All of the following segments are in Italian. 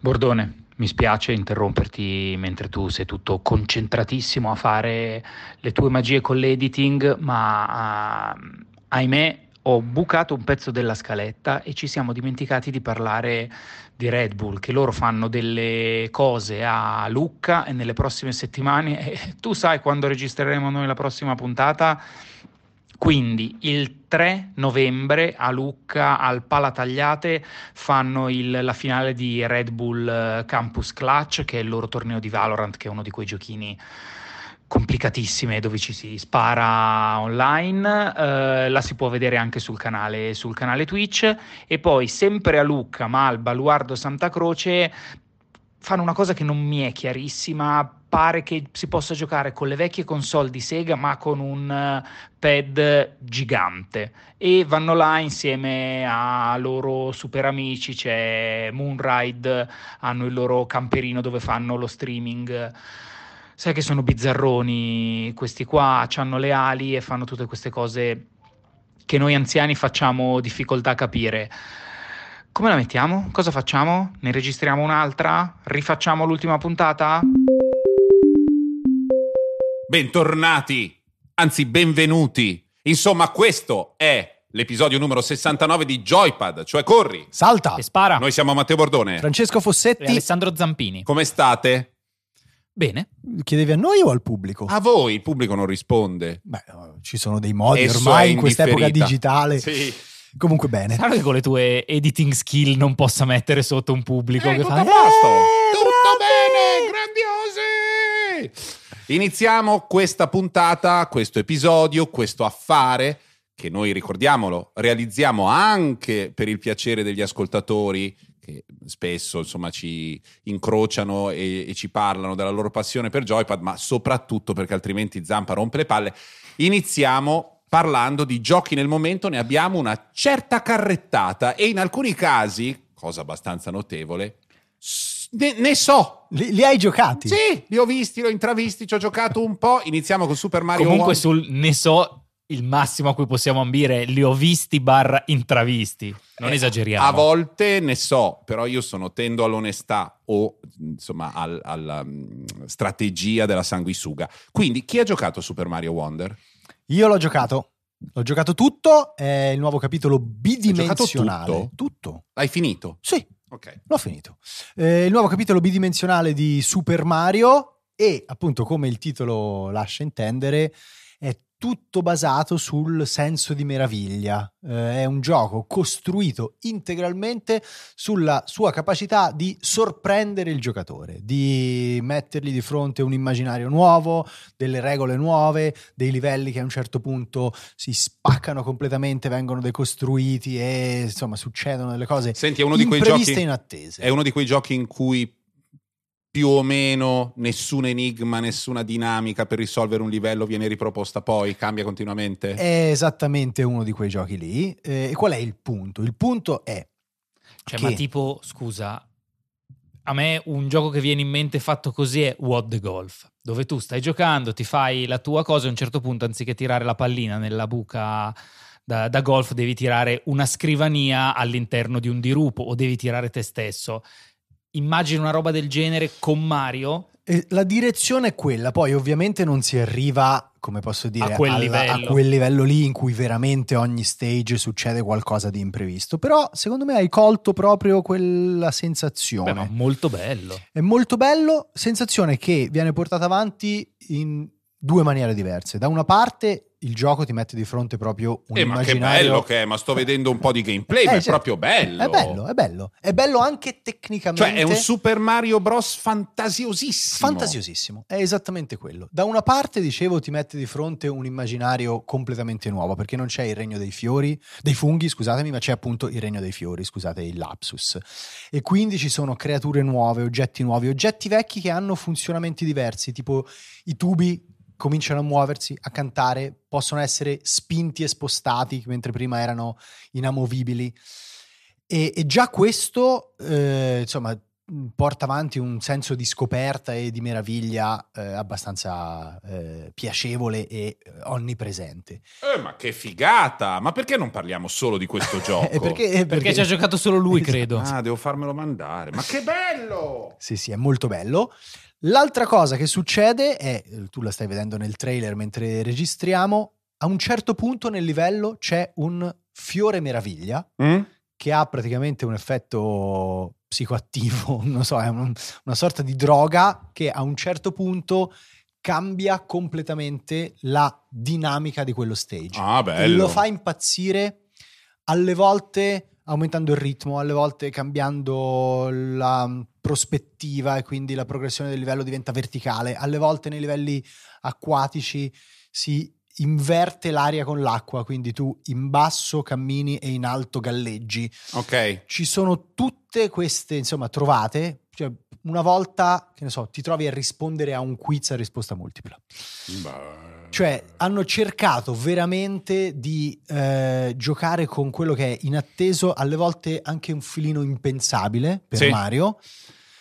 Bordone, mi spiace interromperti mentre tu sei tutto concentratissimo a fare le tue magie con l'editing, ma uh, ahimè ho bucato un pezzo della scaletta e ci siamo dimenticati di parlare di Red Bull, che loro fanno delle cose a Lucca e nelle prossime settimane, tu sai quando registreremo noi la prossima puntata, quindi il 3 novembre a Lucca al Palatagliate fanno il, la finale di Red Bull eh, Campus Clutch, che è il loro torneo di Valorant, che è uno di quei giochini complicatissime dove ci si spara online, eh, la si può vedere anche sul canale, sul canale Twitch. E poi sempre a Lucca ma al Baluardo Santa Croce fanno una cosa che non mi è chiarissima, pare che si possa giocare con le vecchie console di Sega ma con un eh, pad gigante e vanno là insieme a loro super amici, c'è Moonride, hanno il loro camperino dove fanno lo streaming sai che sono bizzarroni questi qua, hanno le ali e fanno tutte queste cose che noi anziani facciamo difficoltà a capire. Come la mettiamo? Cosa facciamo? Ne registriamo un'altra? Rifacciamo l'ultima puntata? Bentornati, anzi benvenuti. Insomma, questo è l'episodio numero 69 di Joypad, cioè corri, salta e spara. Noi siamo Matteo Bordone, Francesco Fossetti e Alessandro Zampini. Come state? Bene. Chiedevi a noi o al pubblico? A voi, il pubblico non risponde. Beh, ci sono dei modi Esso ormai in quest'epoca digitale. Sì. Comunque bene. Strano che con le tue editing skill non possa mettere sotto un pubblico eh, che tutto fa... a posto. Eh, tutto bene, grandiosi! Iniziamo questa puntata, questo episodio, questo affare che noi ricordiamolo, realizziamo anche per il piacere degli ascoltatori che spesso insomma, ci incrociano e, e, ci parlano della loro passione per Joypad, ma soprattutto perché altrimenti Zampa rompe le palle. Iniziamo parlando di giochi nel momento, ne abbiamo una certa carrettata e in alcuni casi, cosa abbastanza notevole, ne, ne so. Li, li, hai giocati? Sì, li ho visti, li ho intravisti, ci ho giocato un po'. Iniziamo con Super Mario Comunque Wonder. sul ne so il massimo a cui possiamo ambire, li ho visti barra intravisti. Non eh, esageriamo. A volte ne so, però io sono tendo all'onestà o insomma al, alla um, strategia della sanguisuga. Quindi chi ha giocato Super Mario Wonder? Io l'ho giocato. L'ho giocato tutto, è il nuovo capitolo bidimensionale. Tutto? tutto? L'hai finito? Sì. Ok. L'ho finito. Eh, il nuovo capitolo bidimensionale di Super Mario e appunto come il titolo lascia intendere tutto basato sul senso di meraviglia. Eh, è un gioco costruito integralmente sulla sua capacità di sorprendere il giocatore, di mettergli di fronte un immaginario nuovo, delle regole nuove, dei livelli che a un certo punto si spaccano completamente, vengono decostruiti e insomma succedono delle cose Senti, è uno di quei giochi inattese. È uno di quei giochi in cui più o meno nessun enigma, nessuna dinamica per risolvere un livello viene riproposta poi, cambia continuamente? È esattamente uno di quei giochi lì. Eh, e qual è il punto? Il punto è... Cioè, che... ma tipo, scusa, a me un gioco che viene in mente fatto così è What the Golf, dove tu stai giocando, ti fai la tua cosa e a un certo punto, anziché tirare la pallina nella buca da, da golf, devi tirare una scrivania all'interno di un dirupo o devi tirare te stesso immagino una roba del genere con Mario. La direzione è quella, poi ovviamente non si arriva, come posso dire, a quel, alla, livello. a quel livello lì in cui veramente ogni stage succede qualcosa di imprevisto. Però secondo me hai colto proprio quella sensazione. Beh, molto bello. È molto bello, sensazione che viene portata avanti in due maniere diverse. Da una parte il gioco ti mette di fronte proprio un eh, immaginario... ma che bello che è, ma sto vedendo un po' di gameplay, eh, ma è certo. proprio bello. È bello, è bello. È bello anche tecnicamente. Cioè è un Super Mario Bros. fantasiosissimo. Fantasiosissimo, è esattamente quello. Da una parte, dicevo, ti mette di fronte un immaginario completamente nuovo, perché non c'è il regno dei fiori, dei funghi, scusatemi, ma c'è appunto il regno dei fiori, scusate il lapsus. E quindi ci sono creature nuove, oggetti nuovi, oggetti vecchi che hanno funzionamenti diversi, tipo i tubi cominciano a muoversi, a cantare, possono essere spinti e spostati mentre prima erano inamovibili. E, e già questo, eh, insomma, porta avanti un senso di scoperta e di meraviglia eh, abbastanza eh, piacevole e eh, onnipresente. Eh, ma che figata! Ma perché non parliamo solo di questo gioco? Eh, perché, Perché ci ha giocato solo lui, Esatto. credo. Ah, devo farmelo mandare. Ma che bello! Sì, sì, è molto bello. L'altra cosa che succede è, eh, tu la stai vedendo nel trailer mentre registriamo, a un certo punto nel livello c'è un fiore meraviglia Mm? che ha praticamente un effetto psicoattivo, non so, è un- una sorta di droga che a un certo punto cambia completamente la dinamica di quello stage. Ah, E bello. lo fa impazzire alle volte aumentando il ritmo, alle volte cambiando la mm, prospettiva e quindi la progressione del livello diventa verticale, alle volte nei livelli acquatici si inverte l'aria con l'acqua, quindi tu in basso cammini e in alto galleggi. Ok. Ci sono tutte queste, insomma, trovate, cioè una volta, che ne so, ti trovi a rispondere a un quiz a risposta multipla. Beh. Cioè, hanno cercato veramente di eh, giocare con quello che è inatteso, alle volte anche un filino impensabile per Sì. Mario.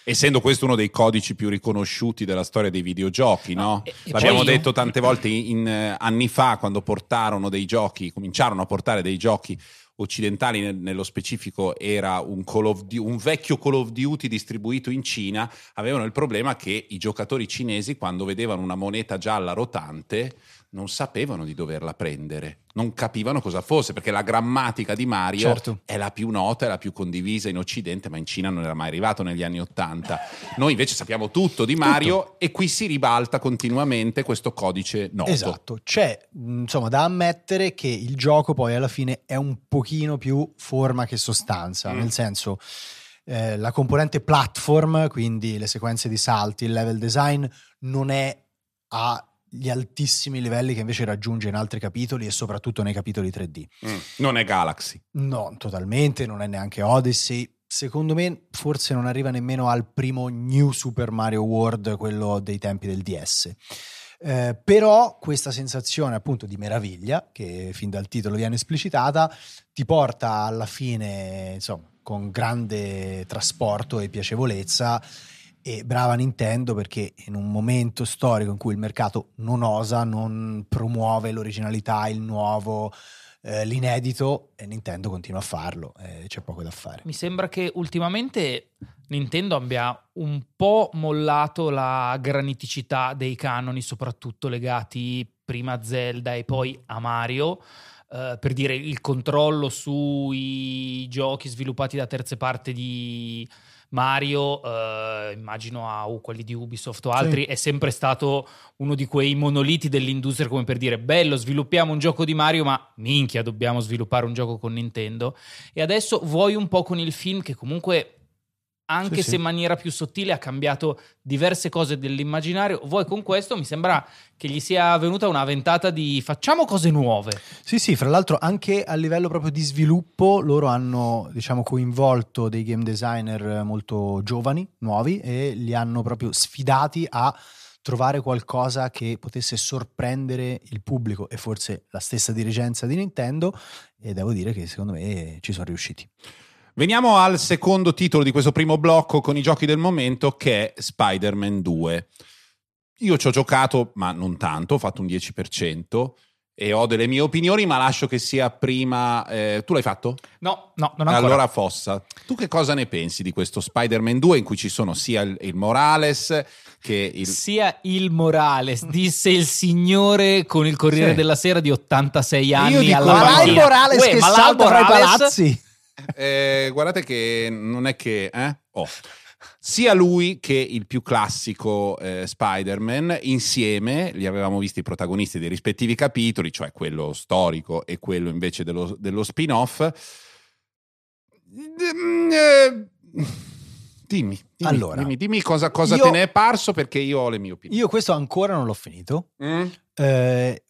Essendo questo uno dei codici più riconosciuti della storia dei videogiochi, no? e- e L'abbiamo poi- detto tante volte in, eh, anni fa, quando portarono dei giochi, cominciarono a portare dei giochi occidentali, nel- nello specifico era un, Call of Du- un vecchio Call of Duty distribuito in Cina, avevano il problema che i giocatori cinesi, quando vedevano una moneta gialla rotante, non sapevano di doverla prendere, non capivano cosa fosse, perché la grammatica di Mario Certo. è la più nota, è la più condivisa in Occidente, ma in Cina non era mai arrivato negli anni Ottanta. Noi invece sappiamo tutto di Mario e qui si ribalta continuamente questo codice noto. Esatto, c'è insomma da ammettere che il gioco poi alla fine è un pochino più forma che sostanza, Mm. nel senso eh, la componente platform, quindi le sequenze di salti, il level design, non è agli altissimi livelli che invece raggiunge in altri capitoli e soprattutto nei capitoli 3D. Mm, Non è Galaxy. No, totalmente, non è neanche Odyssey. Secondo me forse non arriva nemmeno al primo New Super Mario World, quello dei tempi del DS. Eh, però questa sensazione appunto di meraviglia, che fin dal titolo viene esplicitata, ti porta alla fine, insomma, con grande trasporto e piacevolezza. E brava Nintendo perché in un momento storico in cui il mercato non osa, non promuove l'originalità, il nuovo, eh, l'inedito, e Nintendo continua a farlo, eh, c'è poco da fare. Mi sembra che ultimamente Nintendo abbia un po' mollato la graniticità dei canoni, soprattutto legati prima a Zelda e poi a Mario. eh, per dire il controllo sui giochi sviluppati da terze parti di Mario, eh, immagino a uh, quelli di Ubisoft o altri, è sempre stato uno di quei monoliti dell'industria come per dire bello, sviluppiamo un gioco di Mario, ma minchia, dobbiamo sviluppare un gioco con Nintendo. E adesso vuoi un po' con il film che comunque anche Sì, se sì. in maniera più sottile ha cambiato diverse cose dell'immaginario, vuoi con questo mi sembra che gli sia venuta una ventata di facciamo cose nuove. Sì, sì, fra l'altro anche a livello proprio di sviluppo loro hanno, diciamo, coinvolto dei game designer molto giovani, nuovi e li hanno proprio sfidati a trovare qualcosa che potesse sorprendere il pubblico e forse la stessa dirigenza di Nintendo e devo dire che secondo me ci sono riusciti. Veniamo al secondo titolo di questo primo blocco con i giochi del momento che è Spider-Man 2. Io ci ho giocato, ma non tanto, ho fatto un 10% e ho delle mie opinioni, ma lascio che sia prima... eh, tu l'hai fatto? No, no, non ancora. Allora Fossa, tu che cosa ne pensi di questo Spider-Man 2 in cui ci sono sia il, il Morales che il... Sia il Morales, disse il signore con il Corriere Sì. della Sera di 86 anni Io dico, alla ma il. Morales Uè, che ma salta fra i Morales- palazzi! Eh, guardate che non è che... eh? Oh. Sia lui che il più classico eh, Spider-Man, insieme li avevamo visti i protagonisti dei rispettivi capitoli, cioè quello storico e quello invece dello, dello spin-off. Mm, eh, Dimmi, dimmi, Allora, dimmi, dimmi cosa, cosa io- te ne è parso perché io ho le mie opinioni. Io questo ancora non l'ho finito. Mm? Eh,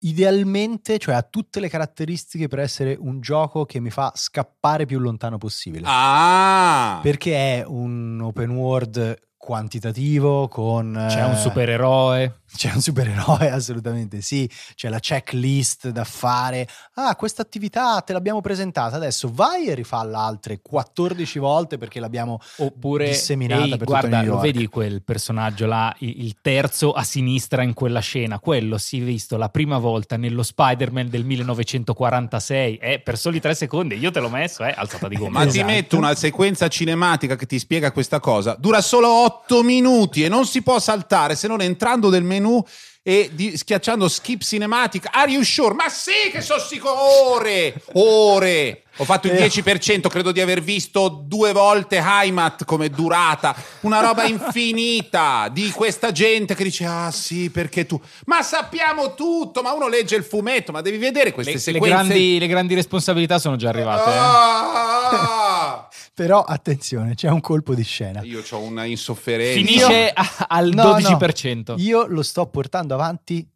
idealmente, cioè ha tutte le caratteristiche per essere un gioco che mi fa scappare più lontano possibile. Ah! Perché è un open world quantitativo con... C'è un eh, supereroe. C'è un supereroe, assolutamente sì. C'è la checklist da fare. Ah, questa attività te l'abbiamo presentata. Adesso vai e rifalla altre 14 volte perché l'abbiamo Oppure, disseminata ehi, per tutto guarda, New lo York. vedi quel personaggio là, il terzo a sinistra in quella scena? Quello si è visto la prima volta nello Spider-Man del 1946. Eh, per soli tre secondi, io te l'ho messo, eh, alzata di gomma. Ma ti Esatto. metto una sequenza cinematica che ti spiega questa cosa. Dura solo 8 minuti e non si può saltare se non entrando nel menu e di- schiacciando skip cinematic. Are you sure? Ma sì che sono sicuro! Ore! Ore! Ho fatto il Eh. 10%, credo di aver visto due volte Heimat come durata. Una roba infinita di questa gente che dice, ah sì, perché tu... Ma sappiamo tutto, ma uno legge il fumetto, ma devi vedere queste Le, le sequenze... grandi, le grandi responsabilità sono già arrivate. eh. Ah! Però attenzione, c'è un colpo di scena. Io ho una insofferenza. Finisce a- al No, no, 12%. Io lo sto portando avanti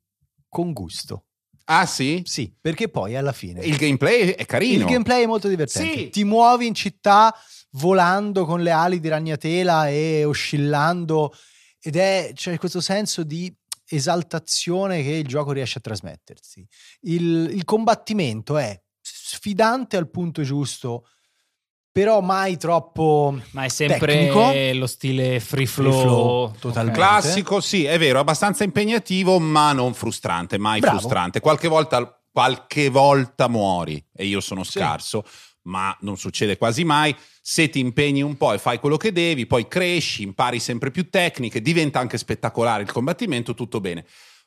con gusto. Ah sì? Sì, perché poi alla fine Il gameplay è carino. il gameplay è molto divertente. Sì. Ti muovi in città volando con le ali di ragnatela e oscillando ed è c'è questo senso di esaltazione che il gioco riesce a trasmettersi. Il, il combattimento è sfidante al punto giusto, però mai troppo Ma è sempre Tecnico. lo stile free Free flow. flow, totalmente. Classico, sì, è vero, abbastanza impegnativo, ma non frustrante, mai Bravo. frustrante. Qualche volta, qualche volta muori e io sono Sì. scarso, ma non succede quasi mai. Se ti impegni un po' e fai quello che devi, poi cresci, impari sempre più tecniche, diventa anche spettacolare il combattimento, tutto bene.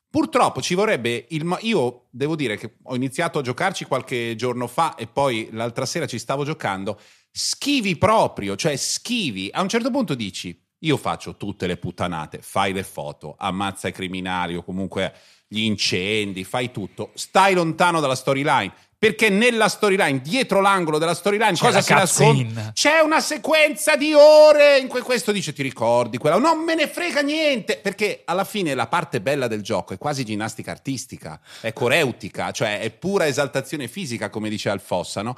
Purtroppo ci vorrebbe il. Io devo dire che ho iniziato a giocarci qualche giorno fa e poi l'altra sera ci stavo giocando. Schivi proprio, cioè schivi. A un certo punto dici: Io faccio tutte le puttanate, fai le foto, ammazza i criminali o comunque gli incendi, fai tutto. Stai lontano dalla storyline. Perché nella storyline, dietro l'angolo della storyline, C'è cosa si nasconde? C'è una sequenza di ore in cui questo dice ti ricordi quella, non me ne frega niente, perché alla fine la parte bella del gioco è quasi ginnastica artistica, è coreutica, cioè è pura esaltazione fisica, come dice Alfossa, no?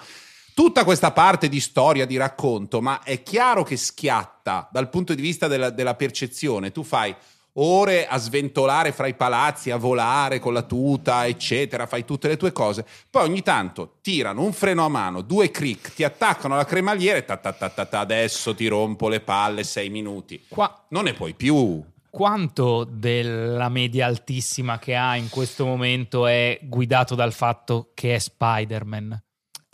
Tutta questa parte di storia, di racconto, ma è chiaro che schiatta dal punto di vista della, della percezione. Tu fai ore a sventolare fra i palazzi, a volare con la tuta, eccetera, fai tutte le tue cose. Poi ogni tanto tirano un freno a mano, due crick, ti attaccano alla cremagliera e ta ta ta ta ta, adesso ti rompo le palle sei minuti. Qua, Non ne puoi più. quanto della media altissima che ha in questo momento è guidato dal fatto che è Spider-Man?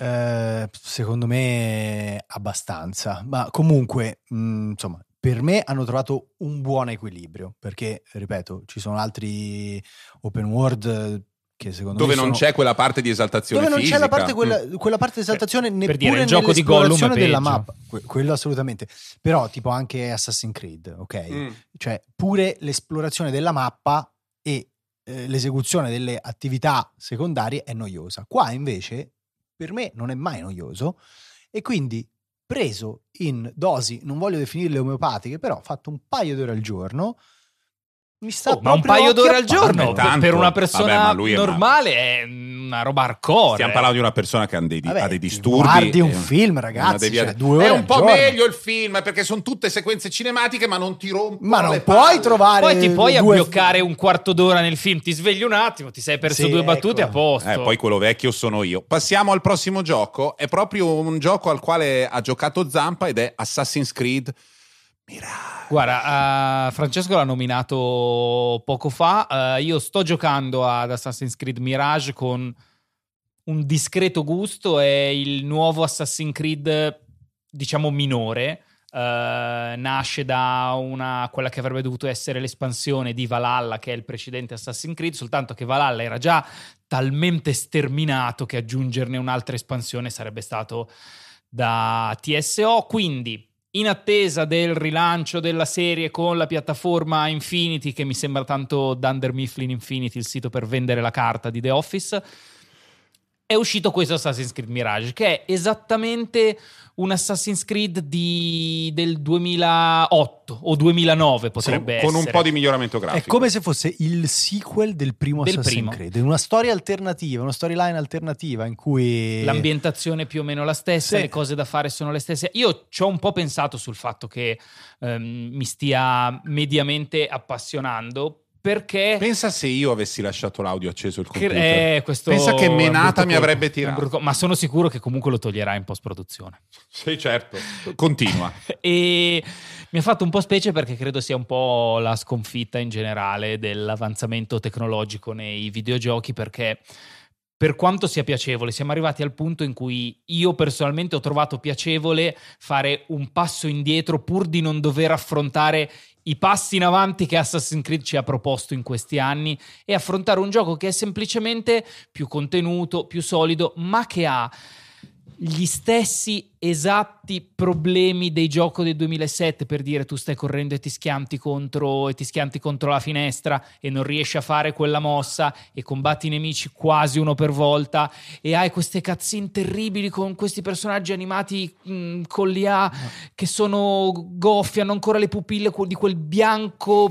Eh, secondo me abbastanza, ma comunque, mh, insomma, per me hanno trovato un buon equilibrio, perché, ripeto, ci sono altri open world eh, che secondo Dove me non sono- c'è quella parte di esaltazione dove non fisica. c'è la parte, quella, Mm. quella parte di esaltazione per neppure dire, il gioco di Gollum è della mappa, Que- quello assolutamente, però tipo anche Assassin's Creed, ok? Mm. Cioè pure l'esplorazione della mappa e eh, l'esecuzione delle attività secondarie è noiosa. Qua invece per me non è mai noioso. E quindi preso in dosi, non voglio definirle omeopatiche, però fatto un paio di ore al giorno, mi sta Oh, ma un paio d'ore al giorno Vabbè, per- tanto. per una Vabbè, persona ma lui è normale è una roba hardcore. Stiamo eh. parlando di una persona che ha dei, Vabbè, ha dei disturbi. guardi un e- film, ragazzi, deviazione. cioè, due ore È un po' giorno. meglio il film perché sono tutte sequenze cinematiche, ma non ti rompono Ma non le puoi palle. trovare Poi ti puoi abbioccare un quarto d'ora nel film, ti svegli un attimo, ti sei perso Sì, due battute ecco. a posto. Eh, poi quello vecchio sono io. Passiamo al prossimo gioco. È proprio un gioco al quale ha giocato Zampa ed è Assassin's Creed Mirage. Guarda, eh, Francesco l'ha nominato poco fa. eh, io sto giocando ad Assassin's Creed Mirage con un discreto gusto. È il nuovo Assassin's Creed, diciamo, minore. Eh, nasce da una, quella che avrebbe dovuto essere l'espansione di Valhalla, che è il precedente Assassin's Creed, soltanto che Valhalla era già talmente sterminato che aggiungerne un'altra espansione sarebbe stato da TSO. Quindi, in attesa del rilancio della serie con la piattaforma Infinity, che mi sembra tanto Dunder Mifflin Infinity, il sito per vendere la carta di The Office, è uscito questo Assassin's Creed Mirage, che è esattamente un Assassin's Creed di- del 2008 o 2009 potrebbe con un essere. po' di miglioramento È grafico. come se fosse il sequel del primo Del Assassin's primo. Creed, una storia alternativa, una storyline alternativa in cui L'ambientazione è più o meno la stessa, Sì. le cose da fare sono le stesse. Io ci ho un po' pensato sul fatto che ehm, mi stia mediamente appassionando perché Pensa se io avessi lasciato l'audio acceso il che- computer. eh, questo Pensa che menata mi avrebbe tirato. ma sono sicuro che comunque lo toglierà in post produzione Sì, certo. Continua. e mi ha fatto un po' specie perché credo sia un po' la sconfitta in generale dell'avanzamento tecnologico nei videogiochi perché per quanto sia piacevole, siamo arrivati al punto in cui io personalmente ho trovato piacevole fare un passo indietro pur di non dover affrontare i passi in avanti che Assassin's Creed ci ha proposto in questi anni e affrontare un gioco che è semplicemente più contenuto, più solido, ma che ha gli stessi esatti problemi dei giochi del 2007 per dire tu stai correndo e ti schianti contro e ti schianti contro la finestra e non riesci a fare quella mossa e combatti i nemici quasi uno per volta e hai queste cazzine terribili con questi personaggi animati mh, con l'IA che sono goffi, hanno ancora le pupille di quel bianco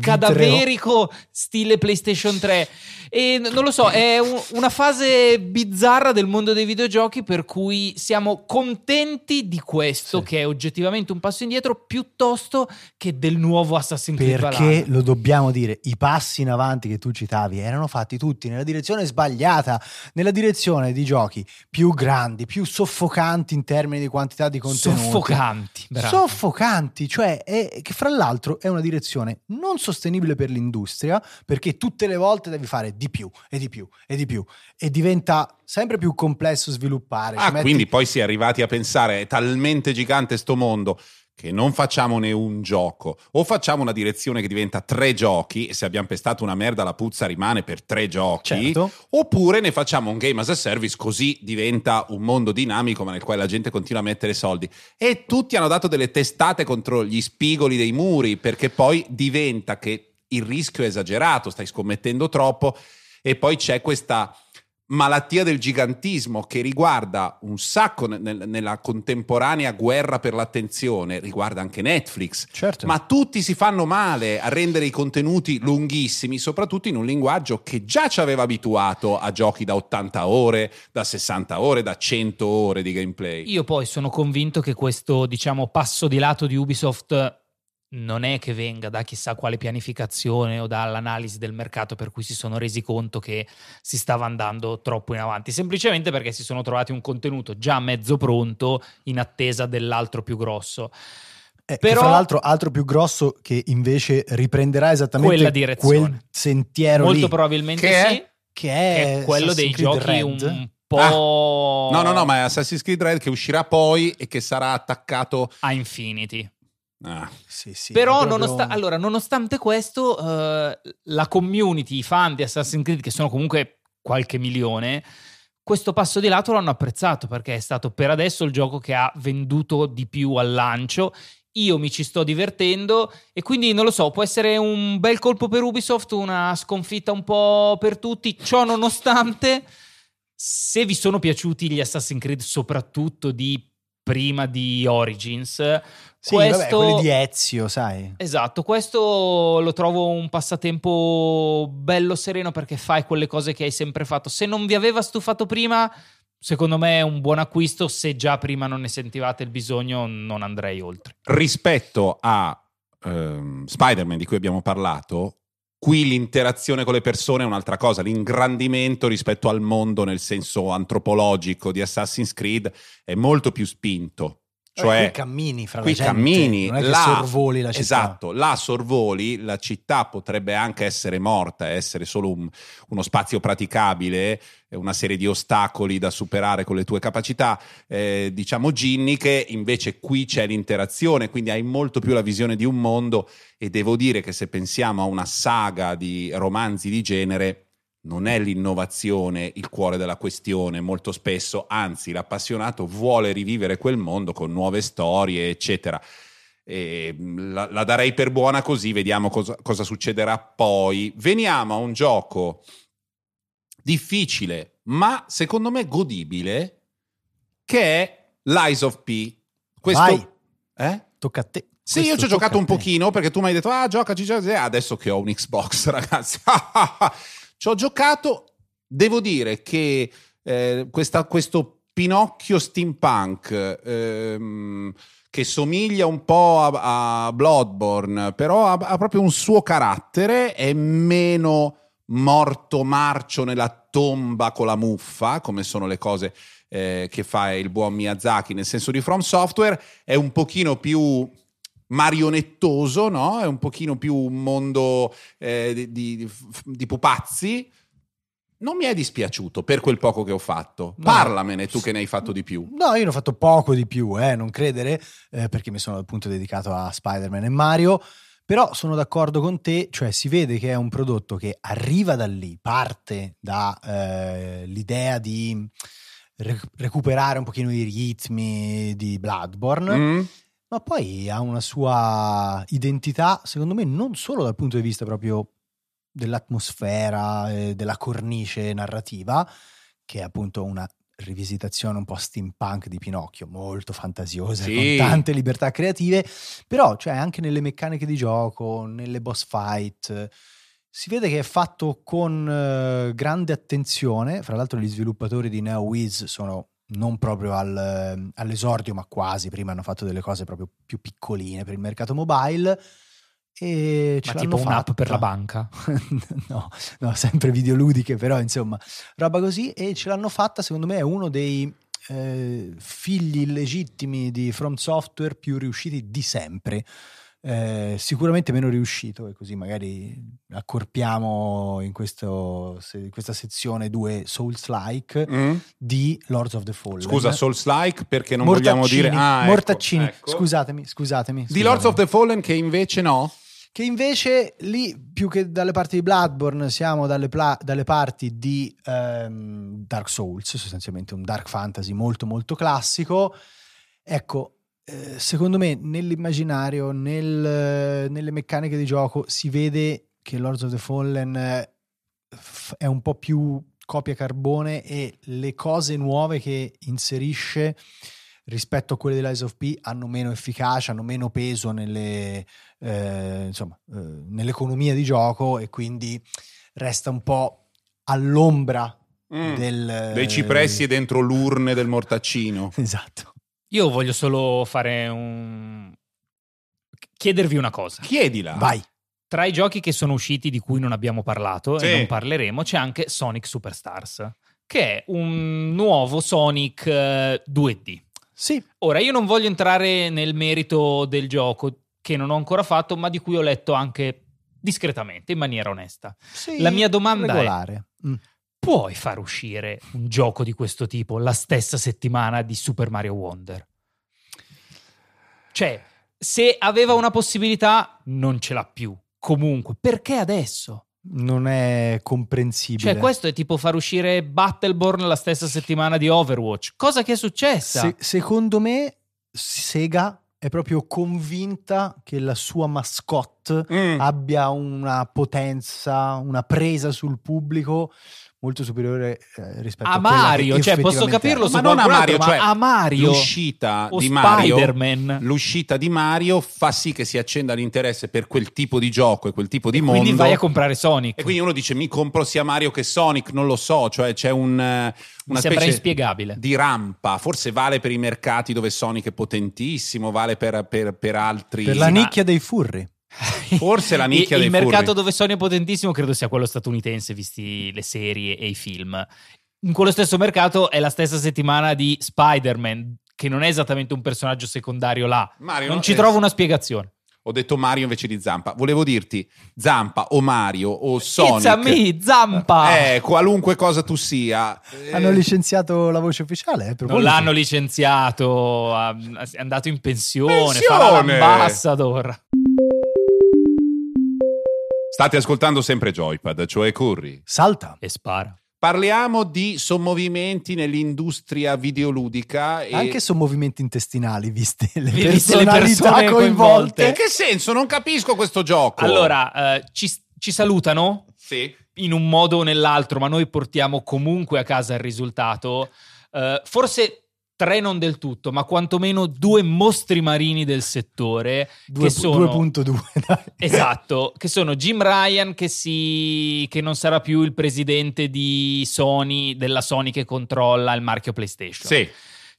cadaverico stile PlayStation 3 e non lo so, è un- una fase bizzarra del mondo dei videogiochi per cui siamo contenti di questo Sì. che è oggettivamente un passo indietro piuttosto che del nuovo Assassin's Creed Perché Valhalla. lo dobbiamo dire, i passi in avanti che tu citavi erano fatti tutti nella direzione sbagliata, nella direzione di giochi più grandi, più soffocanti in termini di quantità di contenuti. soffocanti. bravo. Soffocanti, cioè è- che fra l'altro è una direzione non sostenibile per l'industria perché tutte le volte devi fare di più e di più e di più e diventa sempre più complesso sviluppare. Ah, metti- quindi poi si è arrivati a pensare è talmente gigante sto mondo che non facciamone un gioco. O facciamo una direzione che diventa tre giochi e se abbiamo pestato una merda la puzza rimane per tre giochi. Certo. oppure ne facciamo un game as a service così diventa un mondo dinamico ma nel quale la gente continua a mettere soldi. E tutti hanno dato delle testate contro gli spigoli dei muri perché poi diventa che il rischio è esagerato stai scommettendo troppo e poi c'è questa malattia del gigantismo che riguarda un sacco nel- nel- nella contemporanea guerra per l'attenzione, riguarda anche Netflix. Certo. Ma tutti si fanno male a rendere i contenuti lunghissimi, soprattutto in un linguaggio che già ci aveva abituato a giochi da 80 ore, da 60 ore, da 100 ore di gameplay. Io poi sono convinto che questo, diciamo, passo di lato di Ubisoft non è che venga da chissà quale pianificazione o dall'analisi del mercato per cui si sono resi conto che si stava andando troppo in avanti, semplicemente perché si sono trovati un contenuto già mezzo pronto in attesa dell'altro più grosso. Eh, che Però- fra l'altro altro più grosso che invece riprenderà esattamente Quella direzione. quel sentiero Molto lì probabilmente Che è? sì, che che è, è quello dei Assassin's Creed giochi Red. un po' No, no, no, ma è Assassin's Creed Red che uscirà poi e che sarà attaccato... a Infinity. Ah, Sì, sì, Però, proprio- nonosta- allora, nonostante questo, eh, la community, i fan di Assassin's Creed, che sono comunque qualche milione, questo passo di lato l'hanno apprezzato perché è stato per adesso il gioco che ha venduto di più al lancio. Io mi ci sto divertendo e quindi non lo so, può essere un bel colpo per Ubisoft, una sconfitta un po' per tutti. Ciò nonostante, se vi sono piaciuti gli Assassin's Creed, soprattutto di prima di Origins, Sì, vabbè, questo quelli di Ezio, sai. Esatto, questo lo trovo un passatempo bello sereno perché fai quelle cose che hai sempre fatto. Se non vi aveva stufato prima, secondo me è un buon acquisto. Se già prima non ne sentivate il bisogno, non andrei oltre. rispetto a ehm, Spider-Man di cui abbiamo parlato, qui l'interazione con le persone è un'altra cosa, l'ingrandimento rispetto al mondo nel senso antropologico di Assassin's Creed è molto più spinto. Cioè, qui cammini fra qui la gente, cammini, non è che là- sorvoli la città. Esatto, là sorvoli, la città potrebbe anche essere morta, essere solo un- uno spazio praticabile, eh, una serie di ostacoli da superare con le tue capacità, eh, diciamo ginniche, invece qui c'è l'interazione, quindi hai molto più la visione di un mondo e devo dire che se pensiamo a una saga di romanzi di genere, non è l'innovazione il cuore della questione, molto spesso, anzi l'appassionato vuole rivivere quel mondo con nuove storie, eccetera. Mh, la, la darei per buona così, vediamo cosa, cosa succederà poi. Veniamo a un gioco difficile, ma secondo me godibile, che è Lies of P. Questo... Eh? Tocca a te. Sì, io ci ho Questo giocato un pochino perché tu mi hai detto, ah, giocaci, giocaci. Eh, Adesso che ho un Xbox, ragazzi. Ci ho giocato. Devo dire che eh, questa- questo Pinocchio steampunk. ehm, che somiglia un po' a, a Bloodborne, però ha, ha proprio un suo carattere, è meno morto marcio nella tomba con la muffa, come sono le cose eh, che fa il buon Miyazaki nel senso di From Software, è un pochino più marionettoso, no? È un pochino più un mondo eh, di, di- di pupazzi. Non mi è dispiaciuto per quel poco che ho fatto. No. Parlamene tu che ne hai fatto di più. No, io ne ho fatto poco di più, eh, non credere, eh, perché mi sono appunto dedicato a Spider-Man e Mario. Però sono d'accordo con te, cioè si vede che è un prodotto che arriva da lì, parte dall'idea di re- recuperare un pochino i ritmi di Bloodborne, Mm? Ma poi ha una sua identità, secondo me, non solo dal punto di vista proprio dell'atmosfera, e della cornice narrativa, che è appunto una rivisitazione un po' steampunk di Pinocchio, molto fantasiosa, Sì. con tante libertà creative, però cioè, anche nelle meccaniche di gioco, nelle boss fight, eh, si vede che è fatto con eh, grande attenzione, fra l'altro gli sviluppatori di NeoWiz sono non proprio al- all'esordio, ma quasi, prima hanno fatto delle cose proprio più piccoline per il mercato mobile. E ce Ma tipo un'app per la fatta. banca. no, no, sempre videoludiche, però insomma, roba così. E ce l'hanno fatta, secondo me, è uno dei eh, figli illegittimi di From Software più riusciti di sempre. Eh, sicuramente meno riuscito, e così magari accorpiamo in, questo, in questa sezione due Souls-like Mm? di Lords of the Fallen. Scusa, Souls-like perché non vogliamo dire... Ah, ecco, Mortaccini, ecco. scusatemi, scusatemi. Di Lords of scusatemi. the Fallen che invece no? Che invece lì, più che dalle parti di Bloodborne, siamo dalle, pla- dalle parti di ehm, Dark Souls, sostanzialmente un dark fantasy molto molto classico. Ecco, eh, secondo me nell'immaginario, nel- nelle meccaniche di gioco si vede che Lords of the Fallen eh, è un po' più copia carbone e le cose nuove che inserisce rispetto a quelle di Lies of P hanno meno efficacia, hanno meno peso nelle, eh, insomma, eh, nell'economia di gioco e quindi resta un po' all'ombra Mm. del, Dei cipressi e dentro l'urne del mortaccino. Esatto. Io voglio solo fare un... chiedervi una cosa. Chiedila. Vai. Tra i giochi che sono usciti di cui non abbiamo parlato Sì. e non parleremo, c'è anche Sonic Superstars, che è un nuovo Sonic eh, 2D. Sì, Ora, io non voglio entrare nel merito del gioco, che non ho ancora fatto, ma di cui ho letto anche discretamente, in maniera onesta. sì, La mia domanda è- regolare. Mm. Puoi far uscire un gioco di questo tipo la stessa settimana di Super Mario Wonder? Cioè, se aveva una possibilità, non ce l'ha più. Comunque, perché adesso? Non è comprensibile. Cioè, questo è tipo far uscire Battleborn la stessa settimana di Overwatch. Cosa che è successa? Se- secondo me Sega è proprio convinta che la sua mascotte Mm. abbia una potenza, una presa sul pubblico molto superiore eh, rispetto a, a Mario, cioè posso capirlo Ma non a qualcun Mario, altro, ma cioè, a Mario L'uscita o di Mario, Spider-Man. l'uscita di Mario fa sì che si accenda l'interesse per quel tipo di gioco e quel tipo di E mondo. quindi vai a comprare Sonic. e quindi uno dice mi compro sia Mario che Sonic, non lo so, cioè c'è un, eh, Mi una sembra specie inspiegabile. di rampa, forse vale per i mercati dove Sonic è potentissimo, vale per, per- per altri... per la nicchia dei furri. Forse la nicchia il, dei il mercato furri. dove Sony è potentissimo credo sia quello statunitense, visti le serie e i film. In quello stesso mercato è la stessa settimana di Spider-Man, che non è esattamente un personaggio secondario là. Mario, non no? ci Eh, trovo una spiegazione. Ho detto Mario invece di Zampa. Volevo dirti Zampa o Mario o Sonic. It's a me, Zampa! Eh, qualunque cosa tu sia. Eh, Hanno licenziato la voce ufficiale. eh, non l'hanno licenziato, è andato in pensione, Pensione! farà l'ambassador. State ascoltando sempre Joypad, cioè Curry. Salta. E spara. Parliamo di sommovimenti nell'industria videoludica. E... Anche su movimenti intestinali, viste le Viste le personalità persone coinvolte. In che senso? Non capisco questo gioco. Allora, eh, ci, ci salutano Sì. in un modo o nell'altro, ma noi portiamo comunque a casa il risultato. Eh, forse tre non del tutto, ma quantomeno due mostri marini del settore Due- che sono 2.2 dai. Esatto, che sono Jim Ryan che, si, che non sarà più il presidente di Sony, della Sony che controlla il marchio PlayStation. Sì.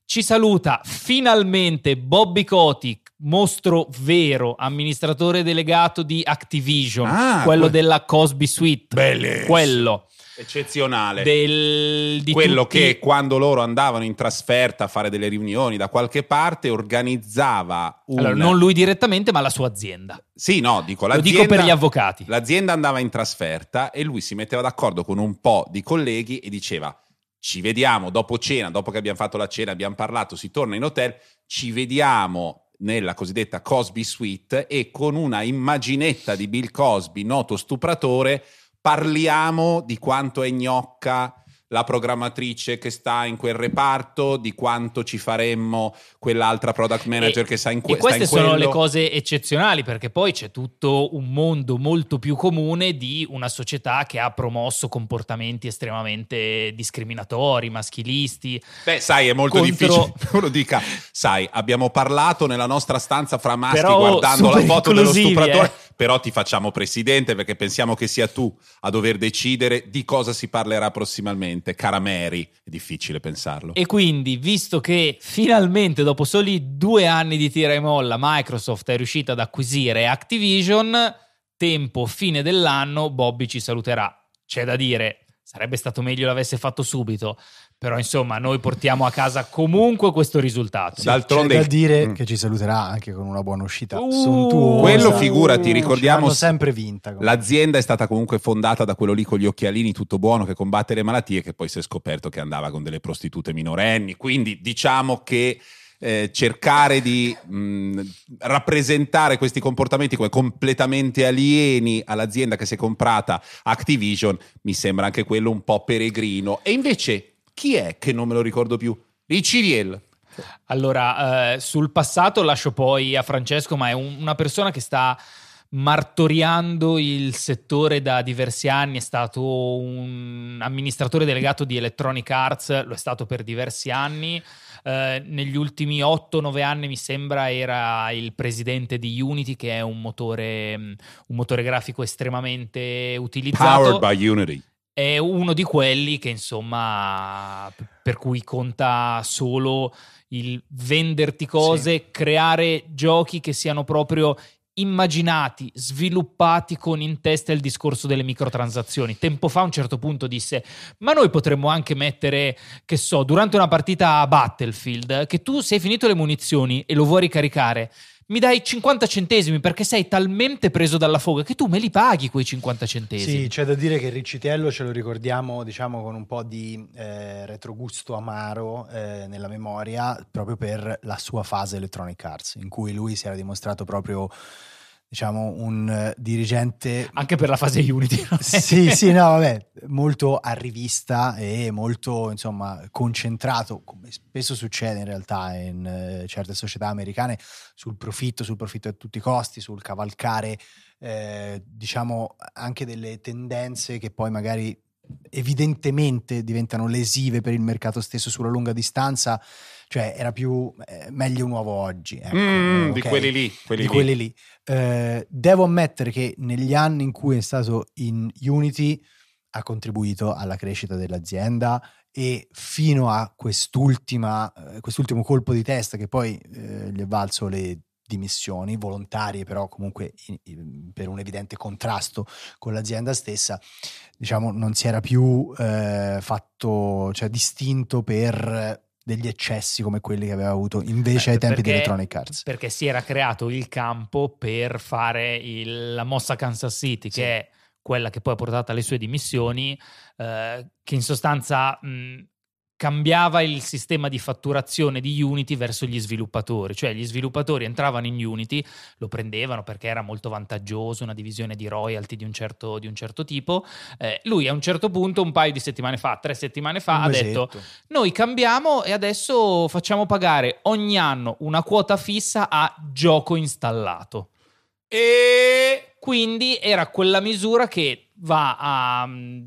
Ci saluta finalmente Bobby Kotick, mostro vero, amministratore delegato di Activision, Ah, quello que- della Cosby Suite. Bellissimo. Quello Eccezionale. del, Quello tutti- che quando loro andavano in trasferta a fare delle riunioni da qualche parte organizzava un... Allora, non lui direttamente, ma la sua azienda. Sì, no, dico Lo dico per gli avvocati. L'azienda andava in trasferta e lui si metteva d'accordo con un po' di colleghi e diceva ci vediamo dopo cena, dopo che abbiamo fatto la cena, abbiamo parlato, si torna in hotel, ci vediamo nella cosiddetta Cosby Suite e con una immaginetta di Bill Cosby, noto stupratore, parliamo di quanto è gnocca la programmatrice che sta in quel reparto, di quanto ci faremmo quell'altra product manager E- che sta in, que- E queste sono quello. le cose eccezionali perché poi c'è tutto un mondo molto più comune di una società che ha promosso comportamenti estremamente discriminatori, maschilisti. Beh, sai, è molto Contro- difficile che uno dica, sai, abbiamo parlato nella nostra stanza fra maschi Però guardando la foto dello stupratore, eh. però ti facciamo presidente perché pensiamo che sia tu a dover decidere di cosa si parlerà prossimamente. Cara Mary, è difficile pensarlo. E quindi, visto che finalmente dopo soli due anni di tira e molla Microsoft è riuscita ad acquisire Activision, tempo fine dell'anno, Bobby ci saluterà. C'è da dire, sarebbe stato meglio l'avesse fatto subito, però insomma noi portiamo a casa comunque questo risultato. Dal- D'altronde C'è da dire Mm. che ci saluterà anche con una buona uscita Uh, sontuosa. Quello figurati, Ce ricordiamo l'hanno sempre vinta. comunque. L'azienda è stata comunque fondata da quello lì con gli occhialini tutto buono che combatte le malattie che poi si è scoperto che andava con delle prostitute minorenni. Quindi diciamo che eh, cercare di mh, rappresentare questi comportamenti come completamente alieni all'azienda che si è comprata Activision mi sembra anche quello un po' peregrino. E invece chi è che non me lo ricordo più? Riciriel. Allora, eh, sul passato lascio poi a Francesco, ma è un- una persona che sta martoriando il settore da diversi anni, è stato un amministratore delegato di Electronic Arts, lo è stato per diversi anni. Eh, negli ultimi 8-9 anni mi sembra era il presidente di Unity che è un motore, un motore grafico estremamente utilizzato Powered by Unity. è uno di quelli che insomma per cui conta solo il venderti cose, creare giochi che siano proprio immaginati, sviluppati con in testa il discorso delle microtransazioni. Tempo fa a un certo punto disse "Ma noi potremmo anche mettere, che so, durante una partita a Battlefield che tu sei finito le munizioni e lo vuoi ricaricare mi dai 50 centesimi perché sei talmente preso dalla foga che tu me li paghi quei 50 centesimi. Sì, c'è da dire che il Riccitello ce lo ricordiamo, diciamo, con un po' di eh, retrogusto amaro eh, nella memoria, proprio per la sua fase Electronic Arts, in cui lui si era dimostrato proprio, diciamo, un eh, dirigente Anche per la fase Unity. sì, sì, no, vabbè, molto a rivista e molto, insomma, concentrato, come spesso succede in realtà in eh, certe società americane, sul profitto, sul profitto a tutti i costi, sul cavalcare, eh, diciamo, anche delle tendenze che poi magari evidentemente diventano lesive per il mercato stesso sulla lunga distanza, cioè era più eh, meglio un uovo oggi. ecco, Mm, Di ok? quelli lì. quelli di lì. quelli lì. Eh, devo ammettere che negli anni in cui è stato in Unity ha contribuito alla crescita dell'azienda e fino a quest'ultima, eh, quest'ultimo colpo di testa che poi eh, gli è valso le dimissioni volontarie però comunque in- in- per un evidente contrasto con l'azienda stessa diciamo non si era più eh, fatto cioè distinto per degli eccessi come quelli che aveva avuto invece ai Beh, tempi di perché- Electronic Arts Perché si era creato il campo per fare il- la mossa Kansas City, Sì. che è quella che poi ha portato alle sue dimissioni, eh, che in sostanza mh, cambiava il sistema di fatturazione di Unity verso gli sviluppatori, cioè gli sviluppatori entravano in Unity, lo prendevano perché era molto vantaggioso, una divisione di royalty di un certo, di un certo tipo. Eh, lui a un certo punto, un paio di settimane fa, tre settimane fa, Un ha detto mesetto. noi cambiamo e adesso facciamo pagare ogni anno una quota fissa a gioco installato. E Quindi era quella misura che va a mm,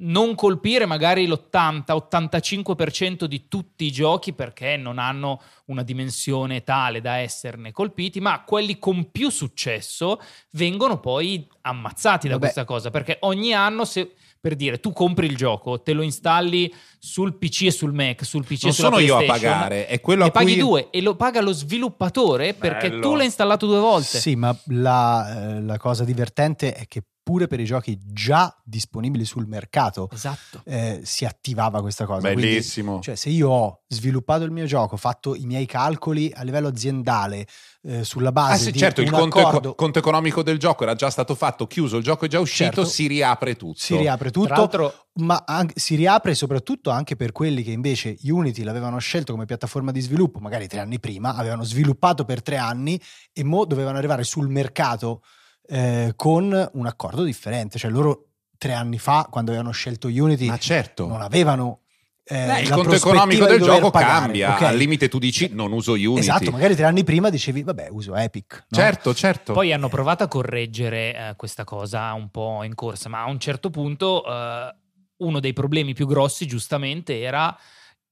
non colpire magari l'80-85% di tutti i giochi perché non hanno una dimensione tale da esserne colpiti, ma quelli con più successo vengono poi ammazzati da Vabbè. questa cosa perché ogni anno se per dire, tu compri il gioco, te lo installi sul PC e sul Mac, sul PC Non e sulla sono io a pagare, è quello e a paghi cui... due e lo paga lo sviluppatore perché Bello. tu l'hai installato due volte. Sì, ma la, eh, la cosa divertente è che pure per i giochi già disponibili sul mercato Esatto. eh, si attivava questa cosa. Quindi, Bellissimo. cioè, se io ho sviluppato il mio gioco, fatto i miei calcoli a livello aziendale eh, sulla base Ah sì, di certo, il conto, eco- accordo, conto economico del gioco era già stato fatto, chiuso, il gioco è già uscito, Certo. si riapre tutto. si riapre Tra tutto. l'altro, ma anche- si riapre soprattutto anche per quelli che invece Unity l'avevano scelto come piattaforma di sviluppo, magari tre anni prima, avevano sviluppato per tre anni e mo dovevano arrivare sul mercato eh, con un accordo differente. Cioè loro tre anni fa, quando avevano scelto Unity, Ma certo. non avevano... eh, Beh, il conto economico del gioco pagare, cambia. ok? Al limite tu dici non uso Unity. Esatto, magari tre anni prima dicevi, vabbè, uso Epic. no? Certo, certo. Poi hanno provato a correggere eh, questa cosa un po' in corsa, ma a un certo punto eh, uno dei problemi più grossi, giustamente, era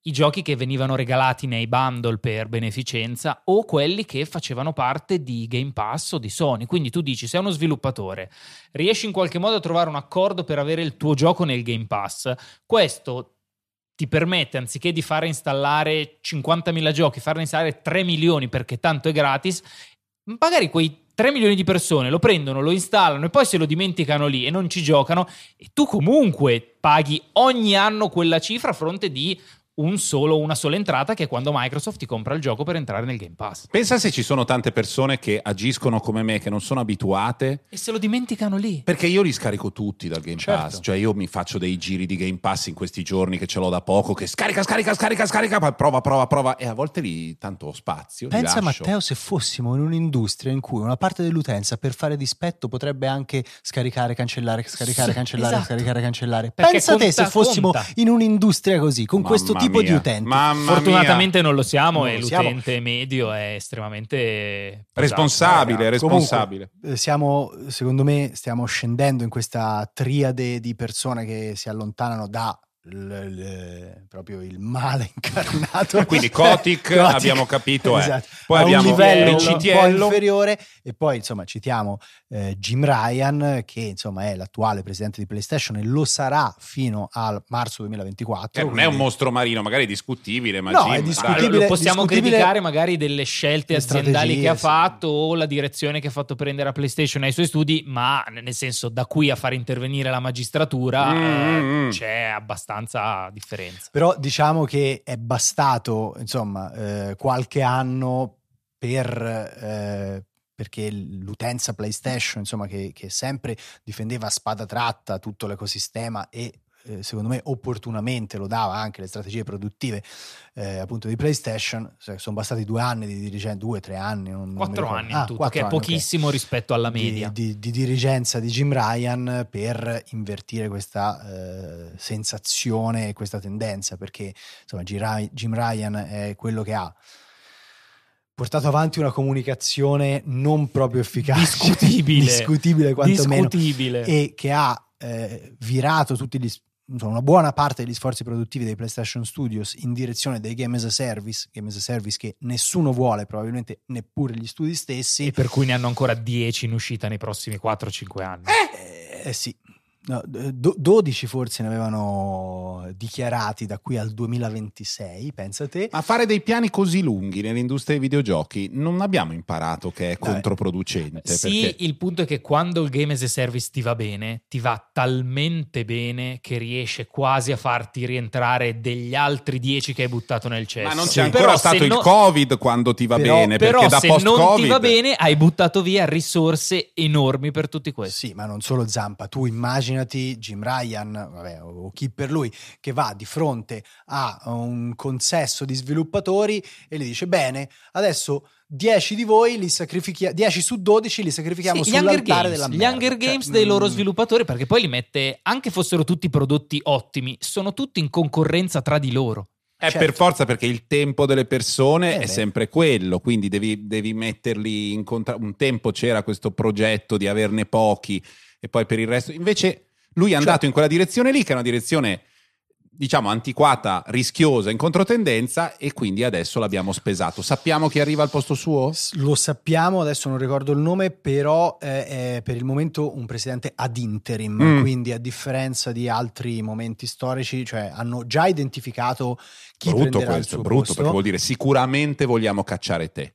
i giochi che venivano regalati nei bundle per beneficenza o quelli che facevano parte di Game Pass o di Sony. Quindi tu dici, sei uno sviluppatore, riesci in qualche modo a trovare un accordo per avere il tuo gioco nel Game Pass. Questo ti permette, anziché di fare installare 50.000 giochi, farne installare 3 milioni perché tanto è gratis, magari quei 3 milioni di persone lo prendono, lo installano e poi se lo dimenticano lì e non ci giocano e tu comunque paghi ogni anno quella cifra a fronte di un solo, una sola entrata che è quando Microsoft ti compra il gioco per entrare nel Game Pass. Pensa se ci sono tante persone che agiscono come me, che non sono abituate. E se lo dimenticano lì. Perché io li scarico tutti dal Game Certo. Pass. Cioè, io mi faccio dei giri di Game Pass in questi giorni che ce l'ho da poco. Che scarica, scarica, scarica, scarica, prova, prova, prova. E a volte lì tanto ho spazio. Pensa. Matteo se fossimo in un'industria in cui una parte dell'utenza per fare dispetto potrebbe anche scaricare, cancellare, scaricare, Sì, cancellare, esatto. scaricare, cancellare. Perché Pensa te conta- se fossimo conta. in un'industria così, con Mamma questo tipo di mia. utenti. Mamma Fortunatamente non lo siamo Non e lo siamo. l'utente medio è estremamente mia. pesato. Responsabile, Comunque, responsabile. eh, siamo, secondo me, stiamo scendendo in questa triade di persone che si allontanano da l- l- proprio il male incarnato. Quindi Kotick, abbiamo capito, è. Esatto. Poi a abbiamo un livello un po' inferiore e poi insomma citiamo eh, Jim Ryan che insomma è l'attuale presidente di PlayStation e lo sarà fino al marzo 2024. Che non è un quindi- mostro marino, magari discutibile, ma No, Jim, è discutibile. lo possiamo discutibile criticare magari delle scelte aziendali che ha sì. fatto o la direzione che ha fatto prendere a PlayStation ai suoi studi, ma nel senso da qui a far intervenire la magistratura Mm, eh, mm. c'è abbastanza differenza. Però diciamo che è bastato insomma eh, qualche anno per eh, perché l'utenza PlayStation, insomma, che, che sempre difendeva a spada tratta tutto l'ecosistema e eh, secondo me opportunamente lo dava anche le strategie produttive eh, appunto di PlayStation. Se- Sono bastati due anni di dirigenza, due, tre anni, non, non Quattro ricordo. anni Ah, tutto, quattro che è anni, ok pochissimo rispetto alla di- media. Di, di dirigenza di Jim Ryan per invertire questa eh, sensazione e questa tendenza, perché insomma Jim Ry- Jim Ryan è quello che ha portato avanti una comunicazione non proprio efficace, Discutibile. discutibile quantomeno, Discutibile. e che ha eh, virato tutti gli una buona parte degli sforzi produttivi dei PlayStation Studios in direzione dei game as a service, game as a service che nessuno vuole, probabilmente neppure gli studi stessi. E per cui ne hanno ancora 10 in uscita nei prossimi 4-5 anni. Eh, eh, sì, No, do- 12 forse ne avevano dichiarati da qui al 2026, pensa te. Ma fare dei piani così lunghi nell'industria dei videogiochi non abbiamo imparato che è Dai. controproducente. Sì, perché- il punto è che quando il game as a service ti va bene, ti va talmente bene che riesce quasi a farti rientrare degli altri 10 che hai buttato nel cesso. Ma non Sì. c'è ancora Però stato il no- Covid quando ti va Però- bene, Però perché da se non post-Covid... ti va bene, hai buttato via risorse enormi per tutti questi. Sì, ma non solo Zampa, tu immaginati Jim Ryan, vabbè, o chi per lui, che va di fronte a un consesso di sviluppatori e gli dice bene, adesso 10 di voi li sacrifichiamo, 10 su 12 li sacrifichiamo Sì, gli Hunger sull'altare Games, della gli merda. Hunger Cioè, Games dei loro sviluppatori, perché poi li mette, anche fossero tutti prodotti ottimi, sono tutti in concorrenza tra di loro. È Certo. per forza perché il tempo delle persone Eh è beh. sempre quello, quindi devi, devi metterli in contra... Un tempo c'era questo progetto di averne pochi e poi per il resto... Invece Lui è Cioè- andato in quella direzione lì, che è una direzione diciamo antiquata, rischiosa, in controtendenza e quindi adesso l'abbiamo spesato. Sappiamo chi arriva al posto suo? Lo sappiamo, adesso non ricordo il nome, però eh, è per il momento un presidente ad interim, Mm. quindi a differenza di altri momenti storici, cioè hanno già identificato chi brutto prenderà il questo, suo è brutto posto. perché vuol dire sicuramente vogliamo cacciare te.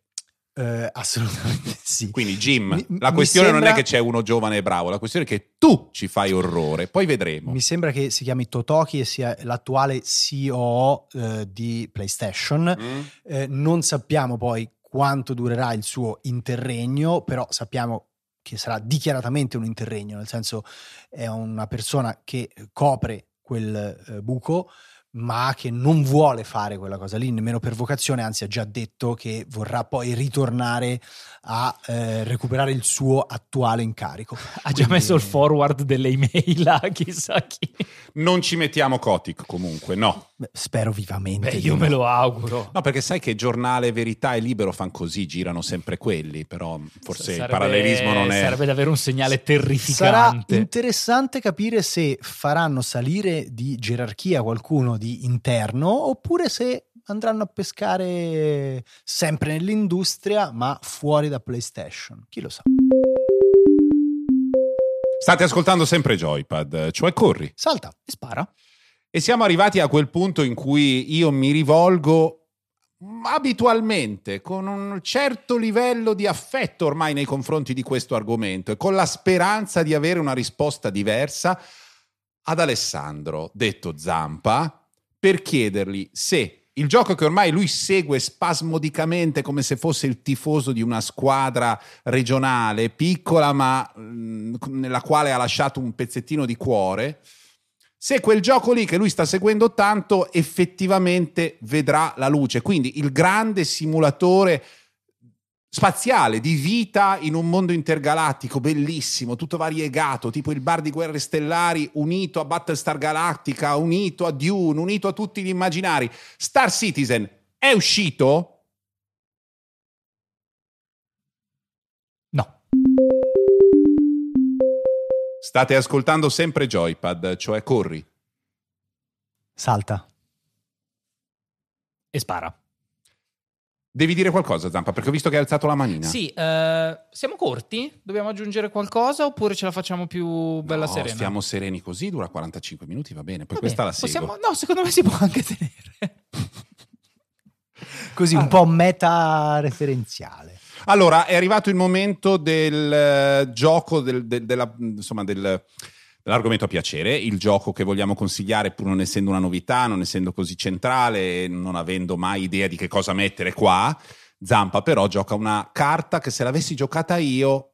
Eh, assolutamente sì. Quindi Jim, Mi- la questione non è sembra- che c'è uno giovane e bravo, la questione è che tu ci fai orrore, poi vedremo. Mi sembra che si chiami Totoki e sia l'attuale CEO eh, di PlayStation. Mm? Eh, non sappiamo poi quanto durerà il suo interregno, però sappiamo che sarà dichiaratamente un interregno, nel senso è una persona che copre quel eh, buco, ma che non vuole fare quella cosa lì, nemmeno per vocazione, anzi ha già detto che vorrà poi ritornare a eh, recuperare il suo attuale incarico. Ha già Quindi- messo il forward delle email a chissà chi. Non ci mettiamo Kotick comunque, no. Beh, spero vivamente. Beh, io me lo auguro. No, perché sai che giornale, verità e libero fanno così, girano sempre quelli, però forse il Sarebbe- parallelismo non è... Sarebbe davvero un segnale Sarà terrificante. interessante capire se faranno salire di gerarchia qualcuno di interno oppure se andranno a pescare sempre nell'industria ma fuori da PlayStation. Chi lo sa? State ascoltando sempre Joypad, cioè corri. Salta. E spara. E siamo arrivati a quel punto in cui io mi rivolgo abitualmente con un certo livello di affetto ormai nei confronti di questo argomento e con la speranza di avere una risposta diversa ad Alessandro, detto Zampa, per chiedergli se il gioco che ormai lui segue spasmodicamente come se fosse il tifoso di una squadra regionale, piccola ma mh, nella quale ha lasciato un pezzettino di cuore, se quel gioco lì che lui sta seguendo tanto effettivamente vedrà la luce. Quindi il grande simulatore spaziale di vita in un mondo intergalattico bellissimo, tutto variegato, tipo il bar di Guerre Stellari unito a Battlestar Galactica, unito a Dune, unito a tutti gli immaginari. Star Citizen è uscito? No. State ascoltando sempre Joypad, cioè corri. Salta. E spara. Devi dire qualcosa, Zampa, perché ho visto che hai alzato la manina. Sì, eh, siamo corti? Dobbiamo aggiungere qualcosa oppure ce la facciamo più bella No, serena? Stiamo sereni così, dura 45 minuti, va bene. Poi Va questa bene, la seguo. possiamo- No, secondo me si può anche tenere. Così un po' meta referenziale. Allora, è arrivato il momento del eh, gioco, del- del- della- insomma, del- dell'argomento a piacere, il gioco che vogliamo consigliare, pur non essendo una novità, non essendo così centrale, non avendo mai idea di che cosa mettere qua. Zampa però gioca una carta che se l'avessi giocata io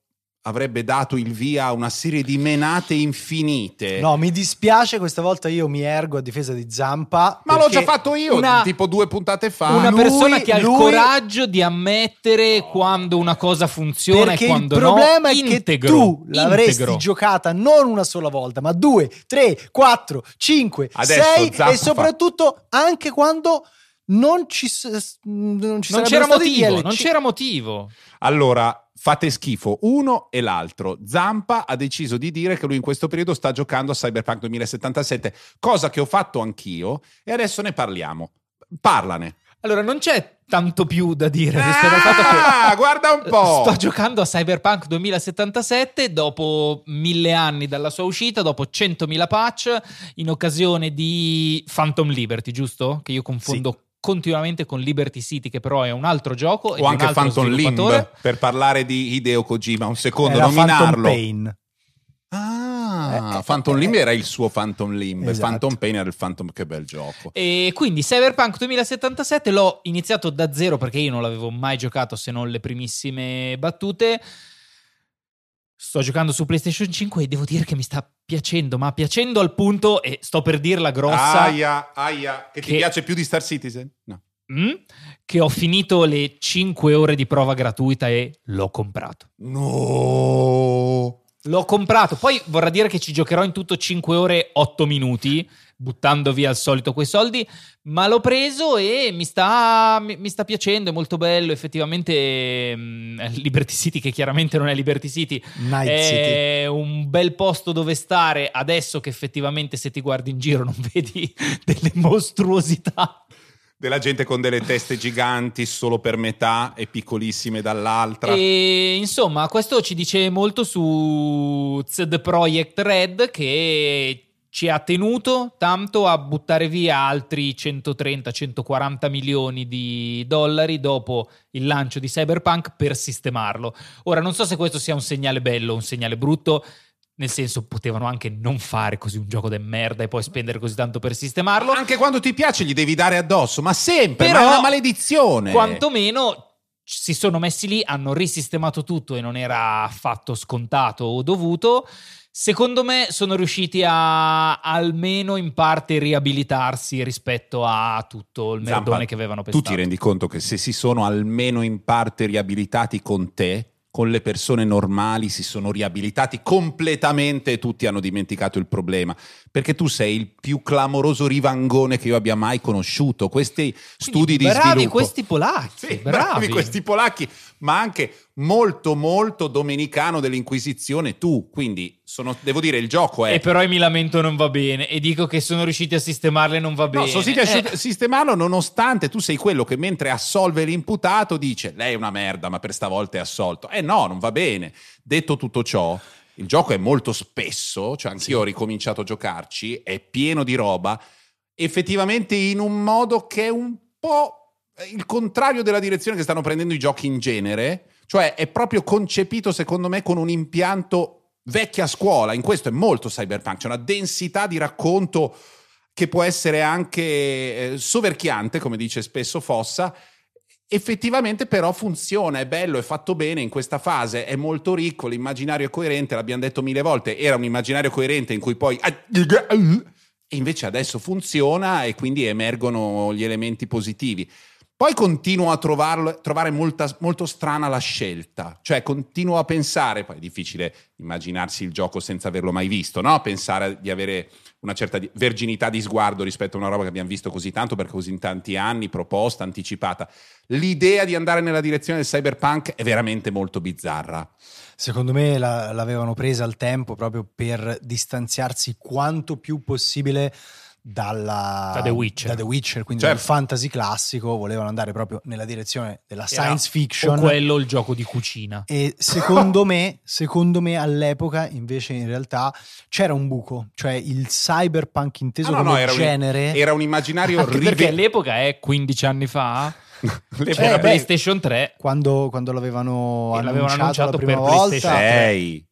avrebbe dato il via a una serie di menate infinite. No, mi dispiace, questa volta io mi ergo a difesa di Zampa. Ma l'ho già fatto io, una- tipo due puntate fa. una lui- persona che ha il lui- coraggio di ammettere quando una cosa funziona Perché e il quando problema no. è che Integro, tu l'avresti integro. giocata non una sola volta, ma due, tre, quattro, cinque, Adesso sei Zappa e soprattutto anche quando non ci, non ci Non c'era motivo, DLC. non c'era motivo. Allora, fate schifo uno e l'altro. Zampa ha deciso di dire che lui in questo periodo sta giocando a Cyberpunk 2077, cosa che ho fatto anch'io e adesso ne parliamo. Parlane. Allora, non c'è tanto più da dire Ah, guarda un po'. Sto giocando a Cyberpunk 2077 dopo mille anni dalla sua uscita, dopo 100.000 patch, in occasione di Phantom Liberty, giusto? Che io confondo continuamente con Liberty City, che però è un altro gioco. o anche altro Phantom. Limb per parlare di Hideo Kojima, un secondo, Era Phantom nominarlo. Pain. Ah, Eh, eh, Phantom eh, Limb eh. era il suo Phantom Limb, Esatto. Phantom Pain era il Phantom, che bel gioco. E quindi Cyberpunk 2077 l'ho iniziato da zero perché io non l'avevo mai giocato se non le primissime battute. Sto giocando su PlayStation 5 e devo dire che mi sta piacendo, ma piacendo al punto, e sto per dirla grossa, Aia, aia, che, ti Che- piace più di Star Citizen? No. mm, che ho finito le 5 ore di prova gratuita e l'ho comprato. No. L'ho comprato, poi vorrà dire che ci giocherò in tutto 5 ore 8 minuti, buttando via al solito quei soldi, ma l'ho preso e mi sta, mi, mi sta piacendo, è molto bello, effettivamente mh, Liberty City, che chiaramente non è Liberty City, Night è City. un bel posto dove stare adesso che effettivamente se ti guardi in giro non vedi delle mostruosità. Della gente con delle teste giganti solo per metà e piccolissime dall'altra. E insomma, questo ci dice molto su The Project Red che ci ha tenuto tanto a buttare via altri 130-140 milioni di dollari dopo il lancio di Cyberpunk per sistemarlo. Ora, non so se questo sia un segnale bello o un segnale brutto. Nel senso, potevano anche non fare così un gioco de merda e poi spendere così tanto per sistemarlo. Anche quando ti piace gli devi dare addosso, ma sempre, Però, ma è una maledizione. Quantomeno si sono messi lì, hanno risistemato tutto e non era affatto scontato o dovuto. Secondo me sono riusciti a almeno in parte riabilitarsi rispetto a tutto il merdone Zampa, che avevano Tu pensato. ti rendi conto che se si sono almeno in parte riabilitati con te, con le persone normali si sono riabilitati completamente e tutti hanno dimenticato il problema. Perché tu sei il più clamoroso rivangone che io abbia mai conosciuto. Questi studi di bravi sviluppo. questi polacchi, Sì, bravi. questi polacchi, ma anche molto molto domenicano dell'Inquisizione tu. Quindi sono, devo dire, il gioco è E però mi lamento non va bene e dico che sono riusciti a sistemarle non va bene. No, sono riusciti a Eh, sistemarlo nonostante tu sei quello che mentre assolve l'imputato dice lei è una merda ma per stavolta è assolto. Eh no, non va bene. Detto tutto ciò, il gioco è molto spesso, cioè anch'io ho ricominciato a giocarci, è pieno di roba, effettivamente in un modo che è un po' il contrario della direzione che stanno prendendo i giochi in genere, cioè è proprio concepito secondo me con un impianto vecchia scuola, in questo è molto cyberpunk, c'è una densità di racconto che può essere anche eh, soverchiante, come dice spesso Fossa. Effettivamente però funziona, è bello, è fatto bene in questa fase, è molto ricco, l'immaginario coerente, l'abbiamo detto mille volte, era un immaginario coerente in cui poi... E invece adesso funziona e quindi emergono gli elementi positivi. Poi continuo a trovarlo, trovare molta, molto strana la scelta, cioè continuo a pensare, poi è difficile immaginarsi il gioco senza averlo mai visto, no? Pensare di avere una certa verginità di sguardo rispetto a una roba che abbiamo visto così tanto per così tanti anni, proposta, anticipata. L'idea di andare nella direzione del cyberpunk è veramente molto bizzarra. Secondo me la- l'avevano presa al tempo proprio per distanziarsi quanto più possibile dalla, Da The Witcher. da The Witcher, quindi Certo. dal fantasy classico, volevano andare proprio nella direzione della era science O fiction. quello il gioco di cucina. E secondo me, secondo me all'epoca invece in realtà c'era un buco, cioè il cyberpunk inteso Ah, no, no, come un- genere. Era un immaginario Anche perché rive- all'epoca è 15 anni fa. Le- beh, PlayStation 3. quando, quando l'avevano E l'avevano annunciato, annunciato la prima per volta, PlayStation Sei,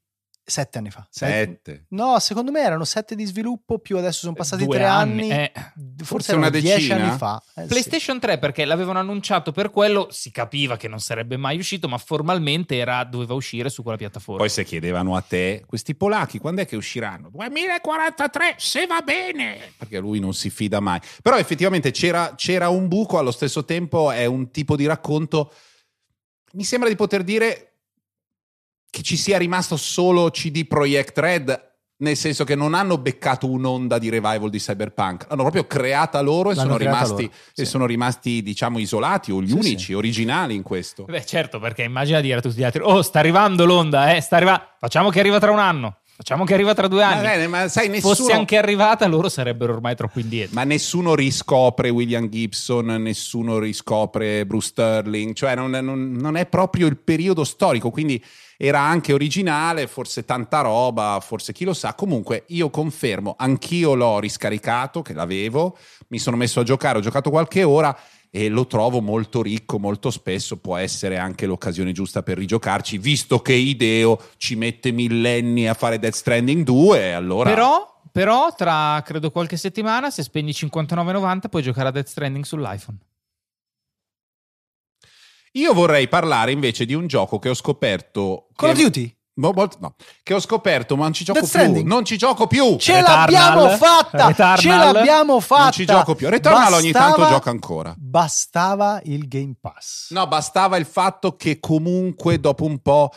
sette anni fa. Sette-. No, secondo me erano sette di sviluppo, più adesso sono passati Due tre anni. eh. Forse, Forse erano una dieci anni fa. Eh, sì. PlayStation 3 perché l'avevano annunciato per quello, si capiva che non sarebbe mai uscito, ma formalmente era, doveva uscire su quella piattaforma. Poi se chiedevano a te, questi polacchi quando è che usciranno? 2043, se va bene! Perché lui non si fida mai. Però effettivamente c'era, c'era un buco, allo stesso tempo è un tipo di racconto, mi sembra di poter dire che ci sia rimasto solo CD Projekt Red, nel senso che non hanno beccato un'onda di revival di Cyberpunk, l'hanno proprio creata loro e, sono rimasti, loro, e sì. sono rimasti, diciamo, isolati o gli Sì, unici, sì. originali in questo. Beh, certo, perché immagina dire a tutti gli altri: Oh, sta arrivando l'onda, eh, sta arrivando. Facciamo che arriva tra un anno, facciamo che arriva tra due Ma, anni. bene, ma sai, nessuno... Fosse anche arrivata, loro sarebbero ormai troppo indietro. Ma nessuno riscopre William Gibson, nessuno riscopre Bruce Sterling, cioè non, non- non è proprio il periodo storico, quindi era anche originale, forse tanta roba, forse chi lo sa. Comunque io confermo, anch'io l'ho riscaricato, che l'avevo, mi sono messo a giocare, ho giocato qualche ora e lo trovo molto ricco, molto spesso può essere anche l'occasione giusta per rigiocarci, visto che Ideo ci mette millenni a fare Death Stranding 2, allora... Però, però, tra credo qualche settimana, se spendi 59,90 puoi giocare a Death Stranding sull'iPhone. Io vorrei parlare invece di un gioco che ho scoperto. Call of Duty? No, no, che ho scoperto, ma non ci gioco Death più. Stranding? Non ci gioco più. Ce Returnal? l'abbiamo fatta! Returnal? Ce l'abbiamo fatta! Non ci gioco più. Returnal ogni tanto Bastava- gioca ancora. Bastava il Game Pass. No, bastava il fatto che comunque dopo un po'.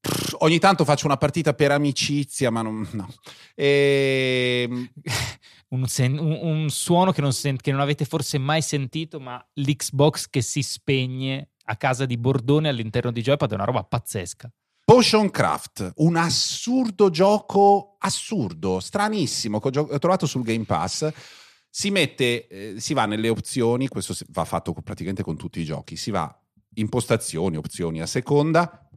pff, ogni tanto faccio una partita per amicizia, ma non. No. Ehm, un, sen- un- un suono che non, sen- che non avete forse mai sentito, ma l'Xbox che si spegne a casa di Bordone all'interno di Joypad è una roba pazzesca. Potion Craft, un assurdo gioco assurdo, stranissimo, che ho, trovato sul Game Pass. Si mette, eh, si va nelle opzioni, questo va fatto praticamente con tutti i giochi, si va impostazioni, opzioni a seconda,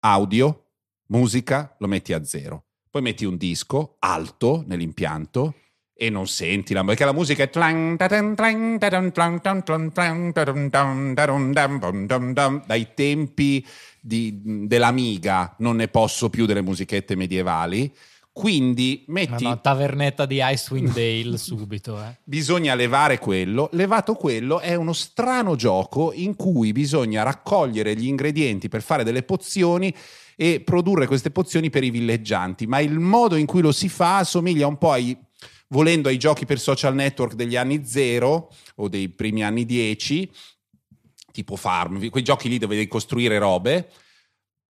audio, musica, lo metti a zero. Poi metti un disco alto nell'impianto e non senti la perché la musica è dai tempi di- dell'Amiga non ne posso più delle musichette medievali quindi metti Una tavernetta di Icewind Dale subito. Eh. bisogna levare quello. Levato quello è uno strano gioco in cui bisogna raccogliere gli ingredienti per fare delle pozioni e produrre queste pozioni per i villeggianti, ma il modo in cui lo si fa somiglia un po' ai volendo ai giochi per social network degli anni zero o dei primi anni 10, tipo Farm, quei giochi lì dove devi costruire robe.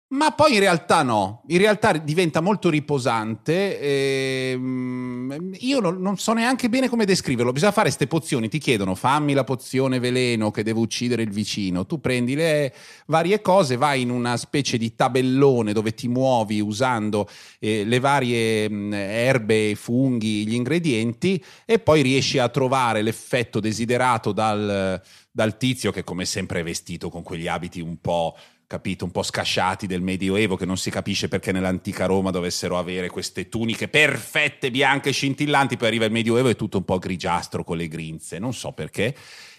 Ma poi in realtà no, in realtà diventa molto riposante. ehm, io non, so neanche bene come descriverlo. Bisogna fare queste pozioni. Ti chiedono fammi la pozione veleno che deve uccidere il vicino. Tu prendi le varie cose, vai in una specie di tabellone dove ti muovi usando eh, le varie mh, erbe, funghi, gli ingredienti e poi riesci a trovare l'effetto desiderato dal, dal tizio che come sempre è vestito con quegli abiti un po' capito, un po' scasciati del Medioevo, che non si capisce perché nell'antica Roma dovessero avere queste tuniche perfette, bianche, scintillanti, poi arriva il Medioevo e è tutto un po' grigiastro con le grinze, non so perché.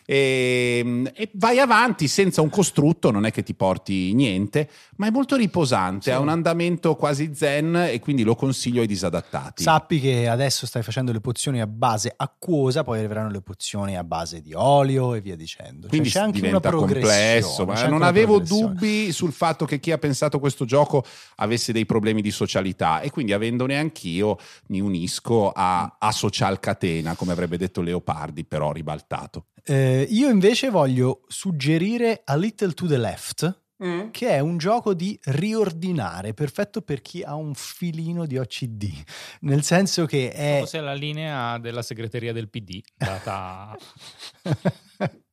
E, e vai avanti senza un costrutto, non è che ti porti niente, ma è molto riposante, Sì. ha un andamento quasi zen e quindi lo consiglio ai disadattati. Sappi che adesso stai facendo le pozioni a base acquosa, poi arriveranno le pozioni a base di olio e via dicendo. Cioè, Quindi c'è anche diventa una complesso, ma non avevo dubbi sul fatto che chi ha pensato questo gioco avesse dei problemi di socialità e quindi avendone anch'io mi unisco a, a social catena, come avrebbe detto Leopardi, però ribaltato. Eh, io invece voglio suggerire A Little to the Left, che è un gioco di riordinare, perfetto per chi ha un filino di OCD, nel senso che è... Forse è la linea della segreteria del PD, data...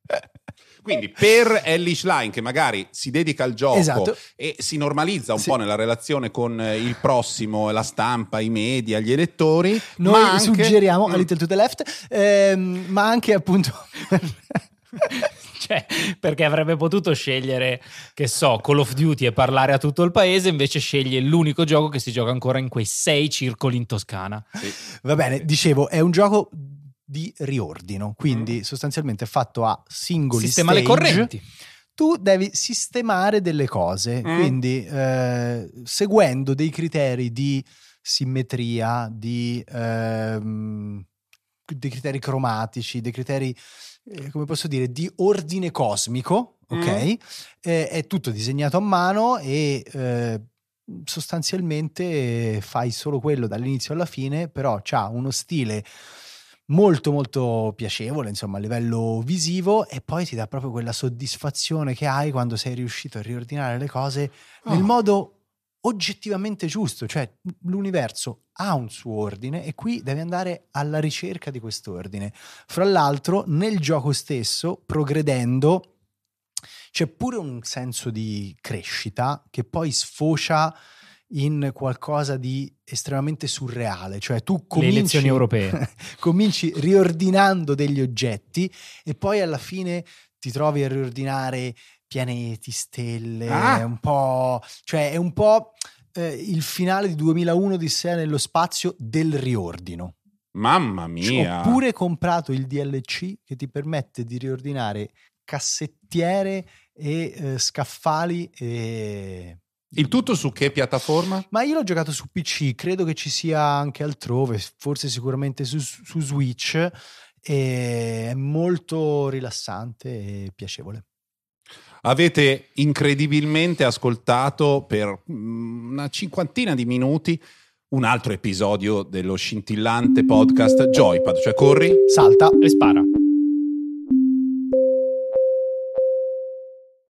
Quindi per Ellie Schlein che magari si dedica al gioco Esatto. e si normalizza un Sì. po' nella relazione con eh, il prossimo, la stampa, i media, gli elettori, Noi anche- suggeriamo A Mm. Little to the Left, ehm, ma anche appunto... cioè, perché avrebbe potuto scegliere, che so, Call of Duty e parlare a tutto il paese, invece sceglie l'unico gioco che si gioca ancora in quei sei circoli in Toscana. Sì. Va bene, dicevo, è un gioco di riordino, quindi sostanzialmente è fatto a singoli Sistema le stage. correnti. Tu devi sistemare delle cose, Mm. quindi eh, seguendo dei criteri di simmetria, di ehm, dei criteri cromatici, dei criteri, eh, come posso dire, di ordine cosmico, ok? Mm. Eh, è tutto disegnato a mano e eh, sostanzialmente fai solo quello dall'inizio alla fine, però c'ha uno stile molto molto piacevole insomma a livello visivo e poi ti dà proprio quella soddisfazione che hai quando sei riuscito a riordinare le cose nel Oh. modo oggettivamente giusto cioè l'universo ha un suo ordine e qui devi andare alla ricerca di quest'ordine fra l'altro nel gioco stesso progredendo c'è pure un senso di crescita che poi sfocia in qualcosa di estremamente surreale, cioè tu Le cominci, elezioni europee. cominci riordinando degli oggetti e poi alla fine ti trovi a riordinare pianeti, stelle, Ah. un po', cioè è un po' eh, il finale di 2001 di sé nello spazio del riordino. Mamma Ho mia! pure comprato il DLC che ti permette di riordinare cassettiere e eh, scaffali e... Il tutto su che piattaforma? Ma io l'ho giocato su PC, credo che ci sia anche altrove, forse sicuramente su, su Switch, e è molto rilassante e piacevole. Avete incredibilmente ascoltato per mm, una cinquantina di minuti un altro episodio dello scintillante podcast Joypad, cioè corri Salta. E spara.